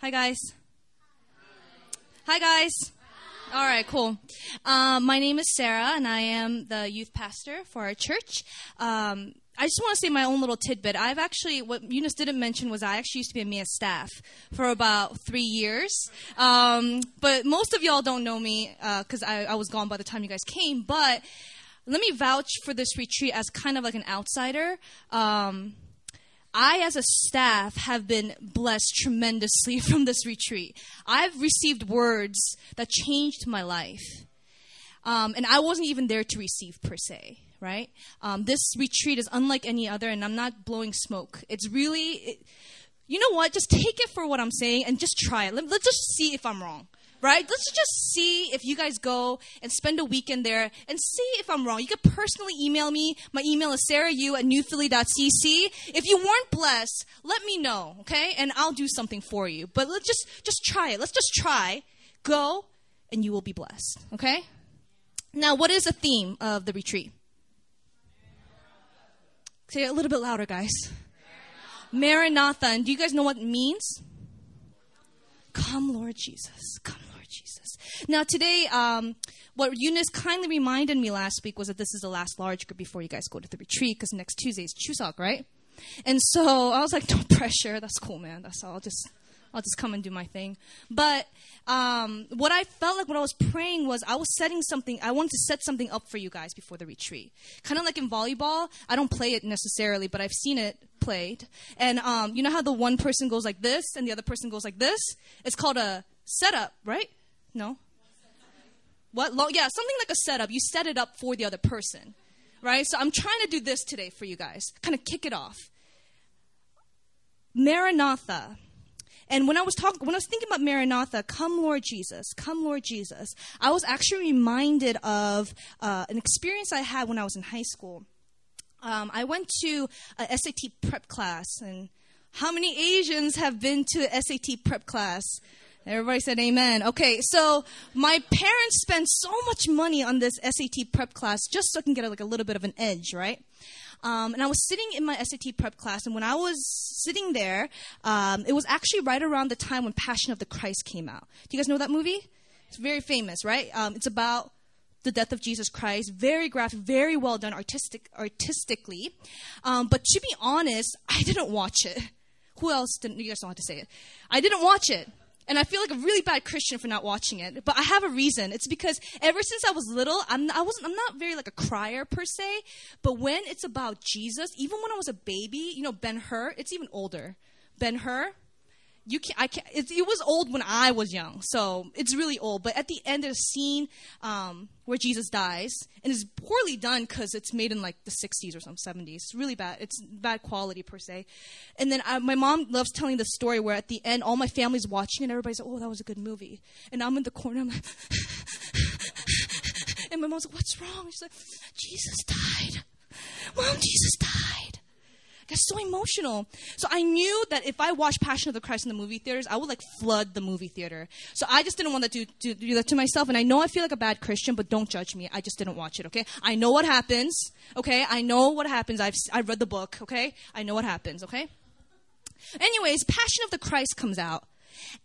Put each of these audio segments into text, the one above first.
Hi, guys. Hi, guys. All right, cool. Um, my name is Sarah, and I am the youth pastor for our church. Um, I just want to say my own little tidbit. I've actually, what Eunice didn't mention was I actually used to be a MIA staff for about three years. Um, but most of y'all don't know me because uh, I, I was gone by the time you guys came. But let me vouch for this retreat as kind of like an outsider. Um, I, as a staff, have been blessed tremendously from this retreat. I've received words that changed my life. Um, and I wasn't even there to receive per se, right? Um, this retreat is unlike any other, and I'm not blowing smoke. It's really, it, you know what? Just take it for what I'm saying and just try it. Let, let's just see if I'm wrong right? Let's just see if you guys go and spend a weekend there and see if I'm wrong. You could personally email me. My email is sarahu at newphilly.cc. If you weren't blessed, let me know, okay? And I'll do something for you. But let's just, just try it. Let's just try. Go and you will be blessed, okay? Now, what is the theme of the retreat? Say it a little bit louder, guys. Maranatha. And do you guys know what it means? Come, Lord Jesus. Come, now, today, um, what Eunice kindly reminded me last week was that this is the last large group before you guys go to the retreat because next Tuesday is Chuseok, right? And so I was like, no pressure. That's cool, man. That's all. I'll just, I'll just come and do my thing. But um, what I felt like when I was praying was I was setting something. I wanted to set something up for you guys before the retreat. Kind of like in volleyball. I don't play it necessarily, but I've seen it played. And um, you know how the one person goes like this and the other person goes like this? It's called a setup, right? No? What? Yeah, something like a setup. You set it up for the other person, right? So I'm trying to do this today for you guys, kind of kick it off. Maranatha. And when I was talking, when I was thinking about Maranatha, come Lord Jesus, come Lord Jesus, I was actually reminded of uh, an experience I had when I was in high school. Um, I went to a SAT prep class, and how many Asians have been to SAT prep class? Everybody said amen. Okay, so my parents spent so much money on this SAT prep class just so I can get like a little bit of an edge, right? Um, and I was sitting in my SAT prep class, and when I was sitting there, um, it was actually right around the time when Passion of the Christ came out. Do you guys know that movie? It's very famous, right? Um, it's about the death of Jesus Christ. Very graphic, very well done artistic, artistically. Um, but to be honest, I didn't watch it. Who else didn't? You guys don't have to say it. I didn't watch it. And I feel like a really bad Christian for not watching it. But I have a reason. It's because ever since I was little, I'm, I wasn't, I'm not very like a crier per se. But when it's about Jesus, even when I was a baby, you know, Ben Hur, it's even older. Ben Hur, you can't, I can it, it, was old when I was young, so it's really old. But at the end, there's a scene um, where Jesus dies, and it's poorly done because it's made in like the 60s or some 70s. It's really bad. It's bad quality per se. And then I, my mom loves telling the story where at the end, all my family's watching, and everybody's like, "Oh, that was a good movie," and I'm in the corner, I'm like. and my mom's like, "What's wrong?" She's like, "Jesus died, Mom. Jesus died." Got so emotional. So I knew that if I watched Passion of the Christ in the movie theaters, I would like flood the movie theater. So I just didn't want to do, do, do that to myself. And I know I feel like a bad Christian, but don't judge me. I just didn't watch it, okay? I know what happens, okay? I know what happens. I've, I've read the book, okay? I know what happens, okay? Anyways, Passion of the Christ comes out.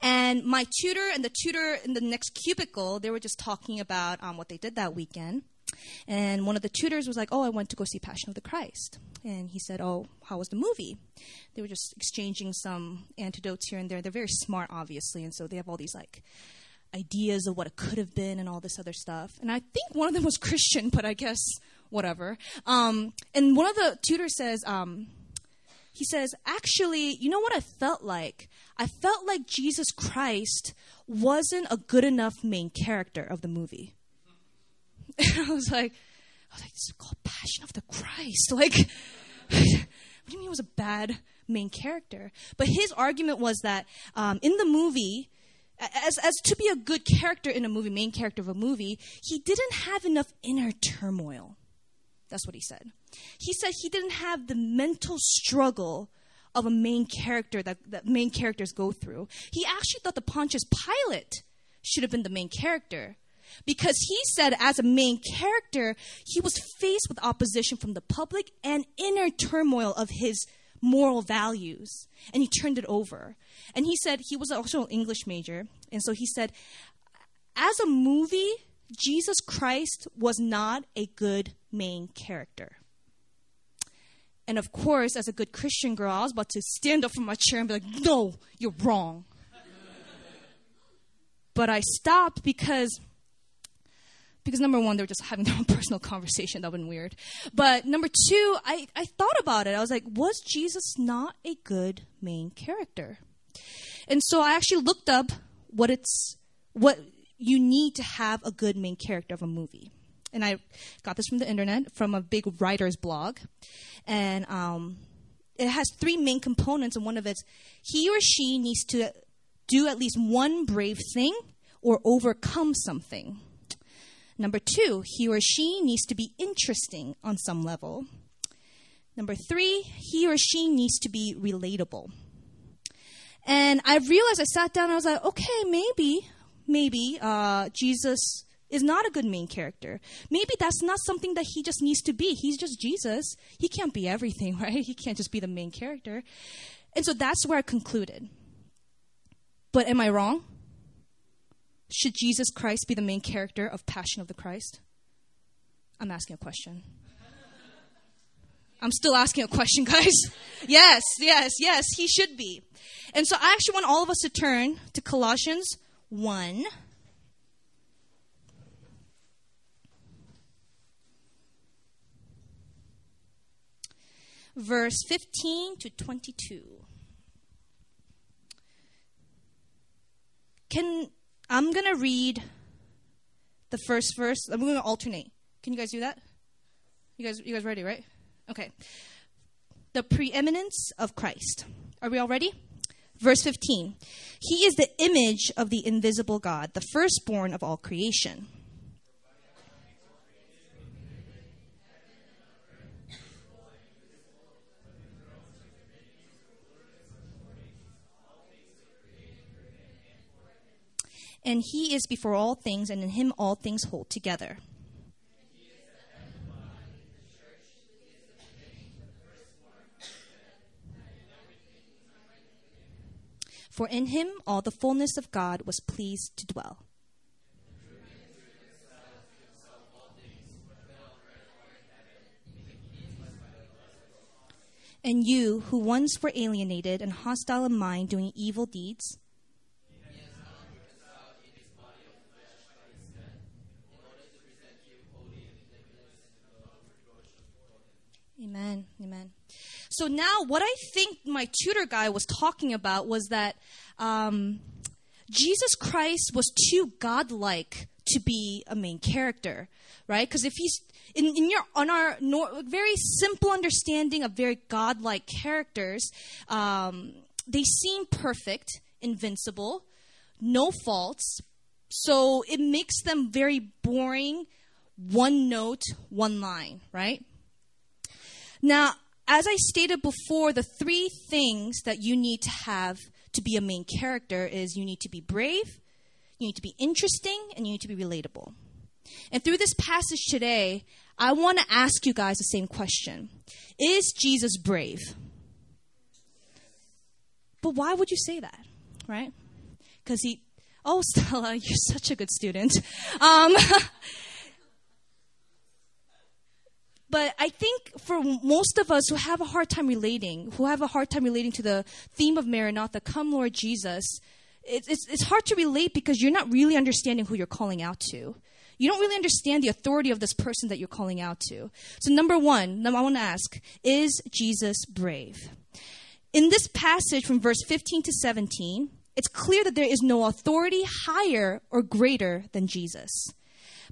And my tutor and the tutor in the next cubicle, they were just talking about um, what they did that weekend. And one of the tutors was like, Oh, I went to go see Passion of the Christ. And he said, Oh, how was the movie? They were just exchanging some antidotes here and there. They're very smart, obviously, and so they have all these like ideas of what it could have been and all this other stuff. And I think one of them was Christian, but I guess whatever. Um, and one of the tutors says, um, he says, actually, you know what I felt like? I felt like Jesus Christ wasn't a good enough main character of the movie. And I was like, I was like, this is called Passion of the Christ. Like, what do you mean it was a bad main character? But his argument was that um, in the movie, as, as to be a good character in a movie, main character of a movie, he didn't have enough inner turmoil. That's what he said. He said he didn't have the mental struggle of a main character that, that main characters go through. He actually thought the Pontius Pilate should have been the main character because he said, as a main character, he was faced with opposition from the public and inner turmoil of his moral values and he turned it over. And he said he was also an English major. And so he said, as a movie, Jesus Christ was not a good main character. And of course, as a good Christian girl, I was about to stand up from my chair and be like, no, you're wrong. but I stopped because because number one, they were just having their own personal conversation. That would been weird. But number two, I, I thought about it. I was like, was Jesus not a good main character? And so I actually looked up what it's what you need to have a good main character of a movie. And I got this from the internet, from a big writer's blog. And um, it has three main components, and one of it's he or she needs to do at least one brave thing or overcome something. Number two, he or she needs to be interesting on some level. Number three, he or she needs to be relatable. And I realized I sat down I was like, okay, maybe, maybe uh, Jesus is not a good main character. Maybe that's not something that he just needs to be. He's just Jesus. He can't be everything, right? He can't just be the main character. And so that's where I concluded. But am I wrong? Should Jesus Christ be the main character of Passion of the Christ? I'm asking a question. I'm still asking a question, guys. yes, yes, yes, he should be. And so I actually want all of us to turn to Colossians 1. Verse 15 to 22. Can I'm going to read the first verse. I'm going to alternate. Can you guys do that? You guys you guys ready, right? Okay. The preeminence of Christ. Are we all ready? Verse 15. He is the image of the invisible God, the firstborn of all creation. And he is before all things, and in him all things hold together. For in him all the fullness of God was pleased to dwell. And you, who once were alienated and hostile in mind, doing evil deeds, Amen. Amen. So now, what I think my tutor guy was talking about was that um, Jesus Christ was too godlike to be a main character, right? Because if he's in, in your on our nor, very simple understanding of very godlike characters, um, they seem perfect, invincible, no faults. So it makes them very boring, one note, one line, right? Now, as I stated before, the three things that you need to have to be a main character is you need to be brave, you need to be interesting, and you need to be relatable. And through this passage today, I want to ask you guys the same question Is Jesus brave? But why would you say that, right? Because he, oh, Stella, you're such a good student. Um, But I think for most of us who have a hard time relating, who have a hard time relating to the theme of Maranatha, come Lord Jesus, it's, it's, it's hard to relate because you're not really understanding who you're calling out to. You don't really understand the authority of this person that you're calling out to. So, number one, I want to ask Is Jesus brave? In this passage from verse 15 to 17, it's clear that there is no authority higher or greater than Jesus.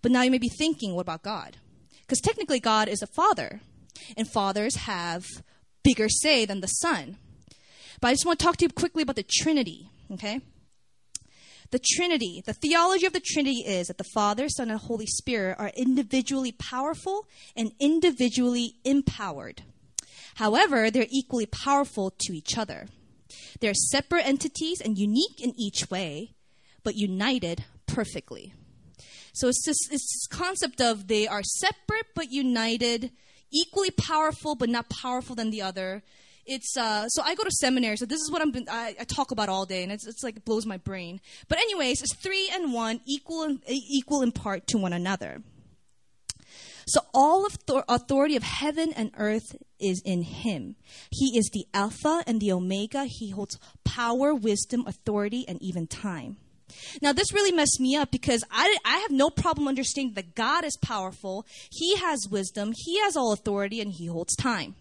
But now you may be thinking, what about God? Because technically, God is a father, and fathers have bigger say than the son. But I just want to talk to you quickly about the Trinity, okay? The Trinity, the theology of the Trinity is that the Father, Son, and Holy Spirit are individually powerful and individually empowered. However, they're equally powerful to each other. They're separate entities and unique in each way, but united perfectly. So it's this, it's this concept of they are separate but united, equally powerful but not powerful than the other, it's uh, so I go to seminary, so this is what I'm been, I, I talk about all day, and it's it's like it blows my brain. But anyways, it's three and one equal equal in part to one another. So all of authority of heaven and earth is in him. He is the Alpha and the Omega. He holds power, wisdom, authority, and even time. Now, this really messed me up because I, I have no problem understanding that God is powerful, He has wisdom, He has all authority, and He holds time.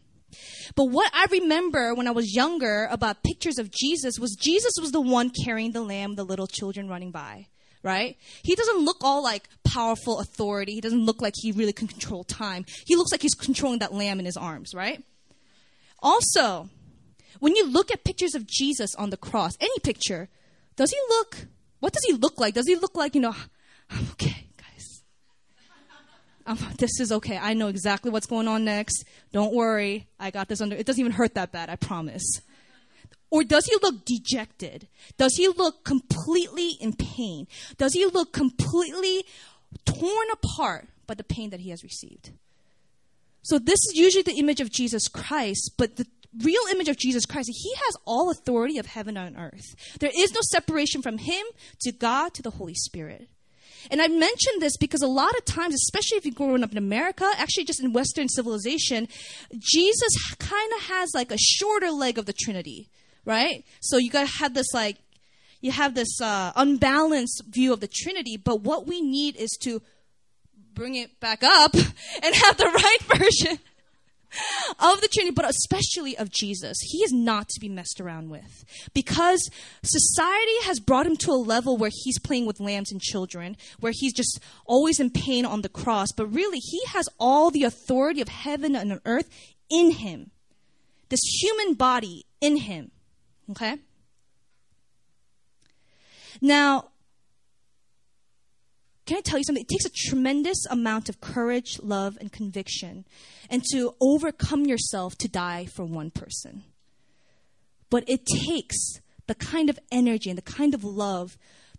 But what I remember when I was younger about pictures of Jesus was Jesus was the one carrying the lamb, the little children running by, right? He doesn't look all like powerful authority. He doesn't look like he really can control time. He looks like he's controlling that lamb in his arms, right? Also, when you look at pictures of Jesus on the cross, any picture, does he look, what does he look like? Does he look like, you know, I'm okay, um, this is okay. I know exactly what's going on next. Don't worry. I got this under. It doesn't even hurt that bad. I promise. Or does he look dejected? Does he look completely in pain? Does he look completely torn apart by the pain that he has received? So this is usually the image of Jesus Christ, but the real image of Jesus Christ, he has all authority of heaven and earth. There is no separation from him to God to the Holy Spirit. And I mention this because a lot of times, especially if you're growing up in America, actually just in Western civilization, Jesus kind of has like a shorter leg of the Trinity, right? So you gotta have this like, you have this uh, unbalanced view of the Trinity, but what we need is to bring it back up and have the right version of the Trinity, but especially of Jesus. He is not to be messed around with because society has brought him to a level where he's playing with lambs and children, where he's just always in pain on the cross. But really, he has all the authority of heaven and earth in him, this human body in him. Okay? Now, can I tell you something? It takes a tremendous amount of courage, love, and conviction, and to overcome yourself to die for one person. But it takes the kind of energy and the kind of love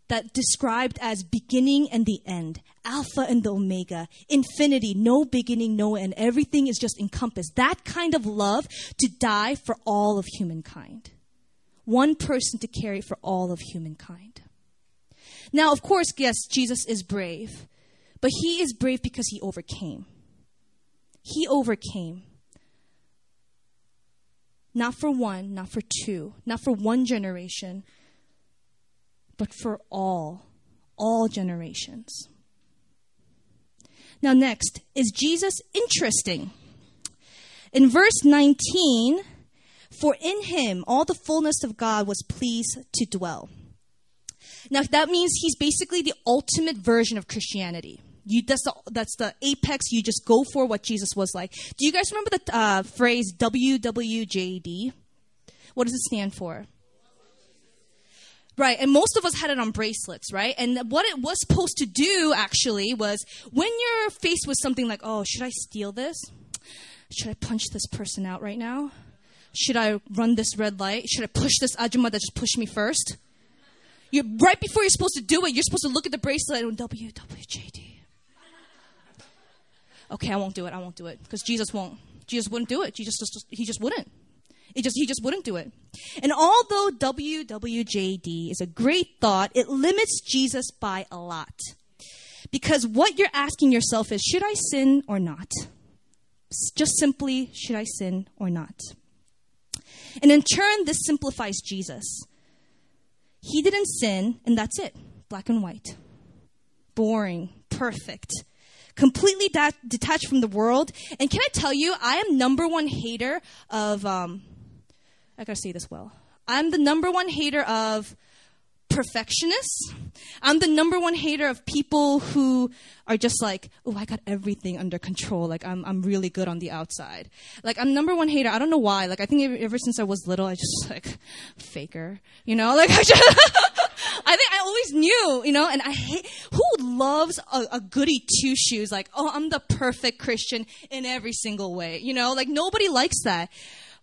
that described as beginning and the end, Alpha and the Omega, infinity, no beginning, no end. Everything is just encompassed. That kind of love to die for all of humankind. One person to carry for all of humankind. Now, of course, yes, Jesus is brave, but he is brave because he overcame. He overcame. Not for one, not for two, not for one generation, but for all, all generations. Now, next, is Jesus interesting? In verse 19, for in him all the fullness of God was pleased to dwell. Now, that means he's basically the ultimate version of Christianity. You, that's, the, that's the apex. You just go for what Jesus was like. Do you guys remember the uh, phrase WWJD? What does it stand for? Right, and most of us had it on bracelets, right? And what it was supposed to do actually was when you're faced with something like, oh, should I steal this? Should I punch this person out right now? Should I run this red light? Should I push this ajumma that just pushed me first? You right before you're supposed to do it, you're supposed to look at the bracelet and WWJD. Okay, I won't do it. I won't do it because Jesus won't. Jesus wouldn't do it. Jesus just he just wouldn't. It just he just wouldn't do it. And although WWJD is a great thought, it limits Jesus by a lot. Because what you're asking yourself is should I sin or not? Just simply should I sin or not? And in turn this simplifies Jesus. He didn't sin, and that's it. Black and white. Boring. Perfect. Completely da- detached from the world. And can I tell you, I am number one hater of, um, I gotta say this well. I'm the number one hater of perfectionists. I'm the number one hater of people who are just like, oh, I got everything under control. Like, I'm, I'm really good on the outside. Like, I'm number one hater. I don't know why. Like, I think ever, ever since I was little, I just like, faker, you know? Like, I just, I think I always knew, you know, and I hate, who loves a, a goody two shoes? Like, oh, I'm the perfect Christian in every single way, you know? Like, nobody likes that.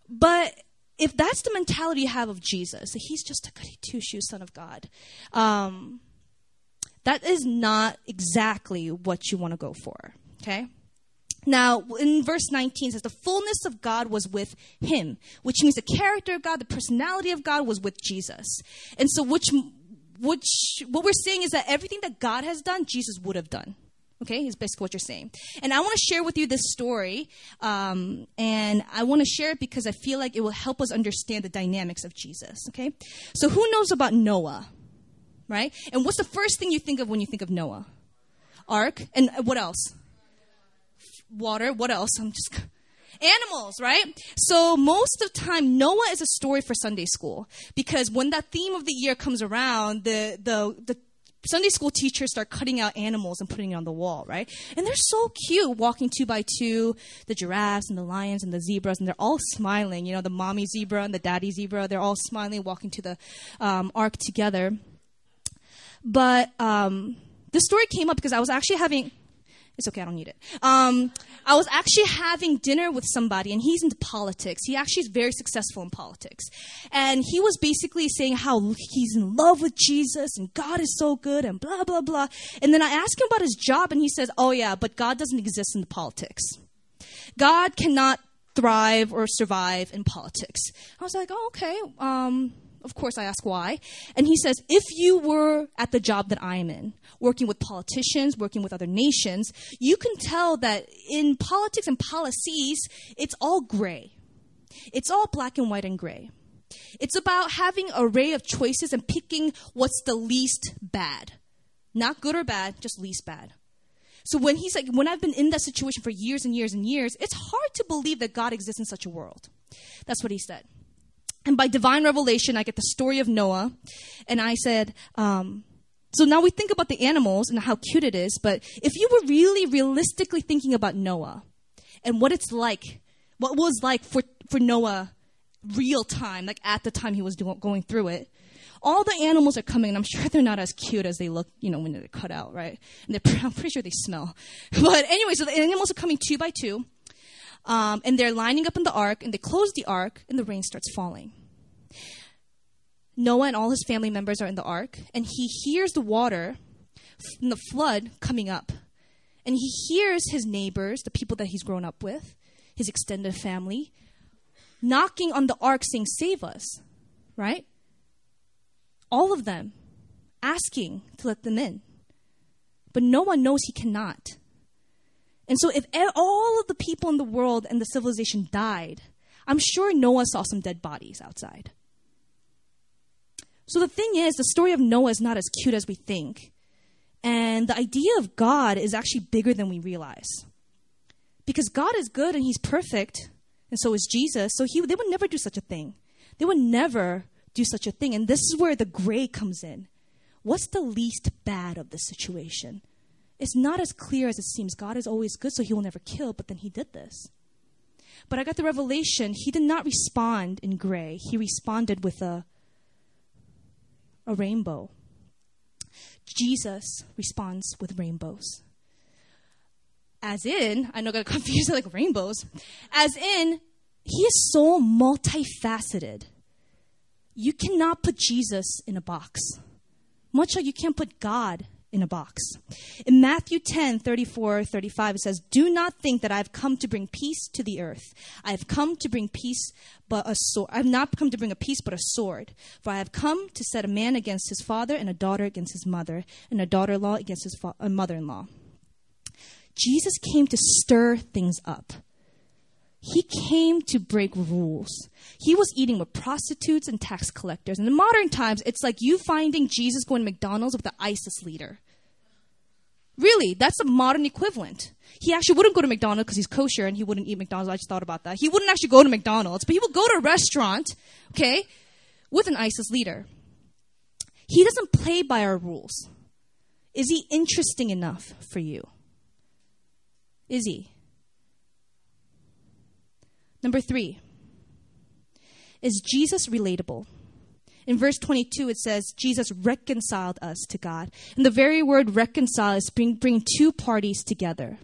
But, if that's the mentality you have of Jesus, that he's just a goody two shoes son of God, um, that is not exactly what you want to go for. Okay? Now, in verse 19, it says, The fullness of God was with him, which means the character of God, the personality of God was with Jesus. And so, which, which, what we're saying is that everything that God has done, Jesus would have done. Okay, is basically what you're saying. And I want to share with you this story, um, and I want to share it because I feel like it will help us understand the dynamics of Jesus. Okay, so who knows about Noah, right? And what's the first thing you think of when you think of Noah? Ark, and what else? Water. What else? I'm just animals, right? So most of the time, Noah is a story for Sunday school because when that theme of the year comes around, the the the Sunday school teachers start cutting out animals and putting it on the wall, right? And they're so cute, walking two by two, the giraffes and the lions and the zebras, and they're all smiling. You know, the mommy zebra and the daddy zebra, they're all smiling, walking to the um, ark together. But um, this story came up because I was actually having it's okay, I don't need it. Um, I was actually having dinner with somebody, and he's into politics. He actually is very successful in politics. And he was basically saying how he's in love with Jesus, and God is so good, and blah, blah, blah. And then I asked him about his job, and he says, Oh, yeah, but God doesn't exist in the politics. God cannot thrive or survive in politics. I was like, Oh, okay. Um, of course, I ask why. And he says, if you were at the job that I am in, working with politicians, working with other nations, you can tell that in politics and policies, it's all gray. It's all black and white and gray. It's about having an array of choices and picking what's the least bad. Not good or bad, just least bad. So when he's like, when I've been in that situation for years and years and years, it's hard to believe that God exists in such a world. That's what he said. And by divine revelation, I get the story of Noah. And I said, um, so now we think about the animals and how cute it is, but if you were really realistically thinking about Noah and what it's like, what was like for, for Noah real time, like at the time he was doing, going through it, all the animals are coming, and I'm sure they're not as cute as they look, you know, when they're cut out, right? And they're, I'm pretty sure they smell. But anyway, so the animals are coming two by two. Um, and they're lining up in the ark, and they close the ark, and the rain starts falling. Noah and all his family members are in the ark, and he hears the water from the flood coming up. And he hears his neighbors, the people that he's grown up with, his extended family, knocking on the ark saying, Save us, right? All of them asking to let them in. But no one knows he cannot. And so, if all of the people in the world and the civilization died, I'm sure Noah saw some dead bodies outside. So the thing is, the story of Noah is not as cute as we think. And the idea of God is actually bigger than we realize. Because God is good and He's perfect, and so is Jesus. So he, they would never do such a thing. They would never do such a thing. And this is where the gray comes in. What's the least bad of the situation? It's not as clear as it seems. God is always good, so He will never kill, but then He did this. But I got the revelation he did not respond in gray, he responded with a, a rainbow. Jesus responds with rainbows. As in, I know I got confused like rainbows. As in, he is so multifaceted. You cannot put Jesus in a box, much like you can't put God in a box. In Matthew 10, 34, 35, it says, Do not think that I have come to bring peace to the earth. I have come to bring peace, but a sword. I have not come to bring a peace, but a sword. For I have come to set a man against his father, and a daughter against his mother, and a daughter in law against his fa- mother in law. Jesus came to stir things up. He came to break rules. He was eating with prostitutes and tax collectors. And in modern times, it's like you finding Jesus going to McDonald's with the ISIS leader. Really, that's the modern equivalent. He actually wouldn't go to McDonald's because he's kosher and he wouldn't eat McDonald's. I just thought about that. He wouldn't actually go to McDonald's, but he would go to a restaurant, okay, with an ISIS leader. He doesn't play by our rules. Is he interesting enough for you? Is he? Number three, is Jesus relatable? In verse 22, it says, Jesus reconciled us to God. And the very word reconcile is bring, bring two parties together.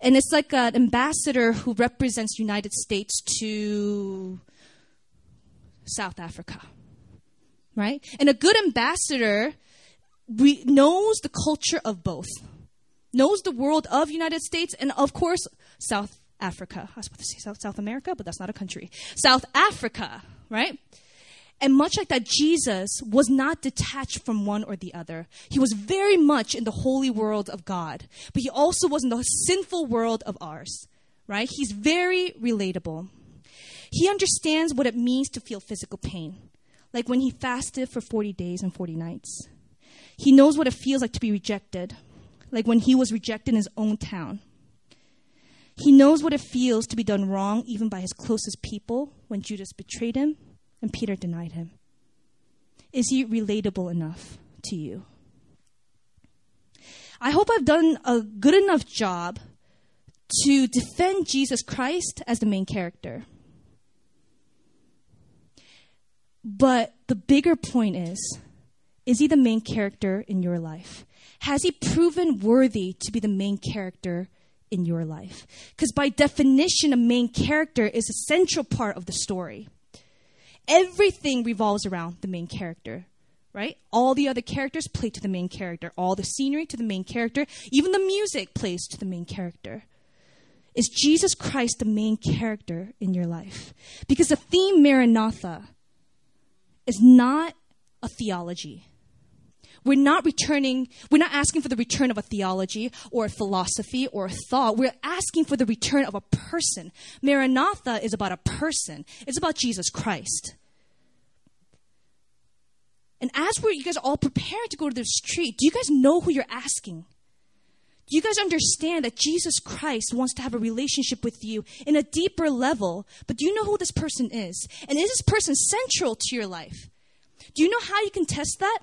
And it's like an ambassador who represents United States to South Africa. Right? And a good ambassador knows the culture of both, knows the world of United States, and of course, South Africa. I was about to say South, South America, but that's not a country. South Africa, right? And much like that, Jesus was not detached from one or the other. He was very much in the holy world of God, but he also was in the sinful world of ours, right? He's very relatable. He understands what it means to feel physical pain, like when he fasted for 40 days and 40 nights. He knows what it feels like to be rejected, like when he was rejected in his own town. He knows what it feels to be done wrong, even by his closest people, when Judas betrayed him and Peter denied him. Is he relatable enough to you? I hope I've done a good enough job to defend Jesus Christ as the main character. But the bigger point is is he the main character in your life? Has he proven worthy to be the main character in your life? Because by definition, a main character is a central part of the story. Everything revolves around the main character, right? All the other characters play to the main character, all the scenery to the main character, even the music plays to the main character. Is Jesus Christ the main character in your life? Because the theme Maranatha is not a theology. We're not returning, we're not asking for the return of a theology or a philosophy or a thought. We're asking for the return of a person. Maranatha is about a person, it's about Jesus Christ. And as we're, you guys are all preparing to go to the street, do you guys know who you're asking? Do you guys understand that Jesus Christ wants to have a relationship with you in a deeper level? But do you know who this person is? And is this person central to your life? Do you know how you can test that?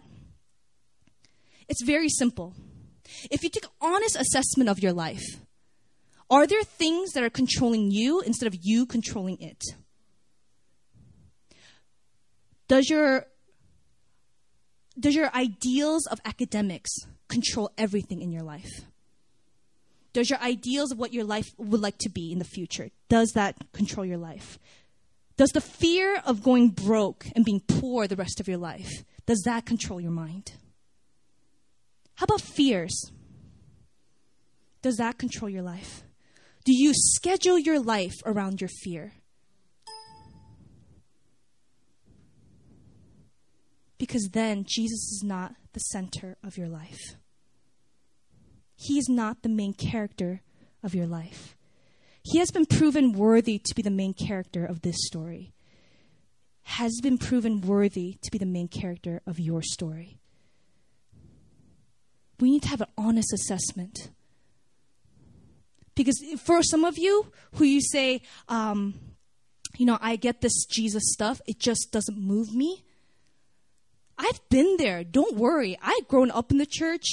It's very simple. If you take honest assessment of your life, are there things that are controlling you instead of you controlling it? Does your does your ideals of academics control everything in your life? Does your ideals of what your life would like to be in the future, does that control your life? Does the fear of going broke and being poor the rest of your life, does that control your mind? How about fears? Does that control your life? Do you schedule your life around your fear? Because then Jesus is not the center of your life. He is not the main character of your life. He has been proven worthy to be the main character of this story, has been proven worthy to be the main character of your story we need to have an honest assessment. Because for some of you who you say, um, you know, I get this Jesus stuff, it just doesn't move me. I've been there. Don't worry. I've grown up in the church.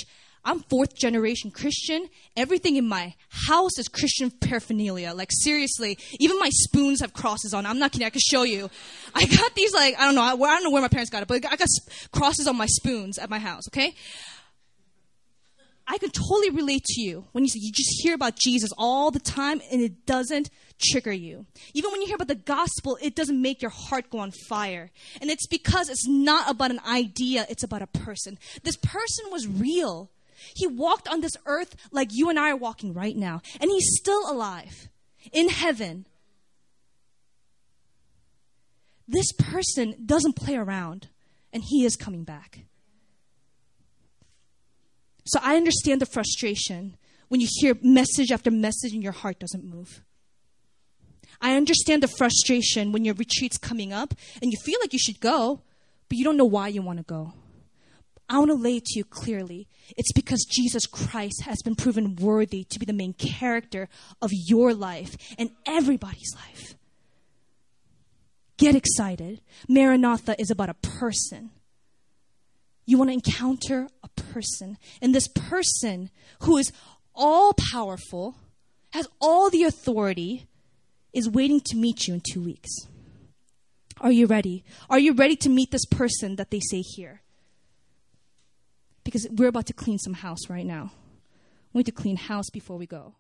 I'm fourth generation Christian. Everything in my house is Christian paraphernalia. Like seriously, even my spoons have crosses on. I'm not kidding. I can show you. I got these like I don't know. I, I don't know where my parents got it, but I got crosses on my spoons at my house. Okay, I can totally relate to you when you, you just hear about Jesus all the time and it doesn't trigger you. Even when you hear about the gospel, it doesn't make your heart go on fire. And it's because it's not about an idea, it's about a person. This person was real. He walked on this earth like you and I are walking right now, and he's still alive in heaven. This person doesn't play around, and he is coming back. So I understand the frustration when you hear message after message and your heart doesn't move. I understand the frustration when your retreat's coming up and you feel like you should go, but you don't know why you want to go. I want to lay it to you clearly. It's because Jesus Christ has been proven worthy to be the main character of your life and everybody's life. Get excited. Maranatha is about a person. You want to encounter person. And this person who is all powerful, has all the authority, is waiting to meet you in two weeks. Are you ready? Are you ready to meet this person that they say here? Because we're about to clean some house right now. We need to clean house before we go.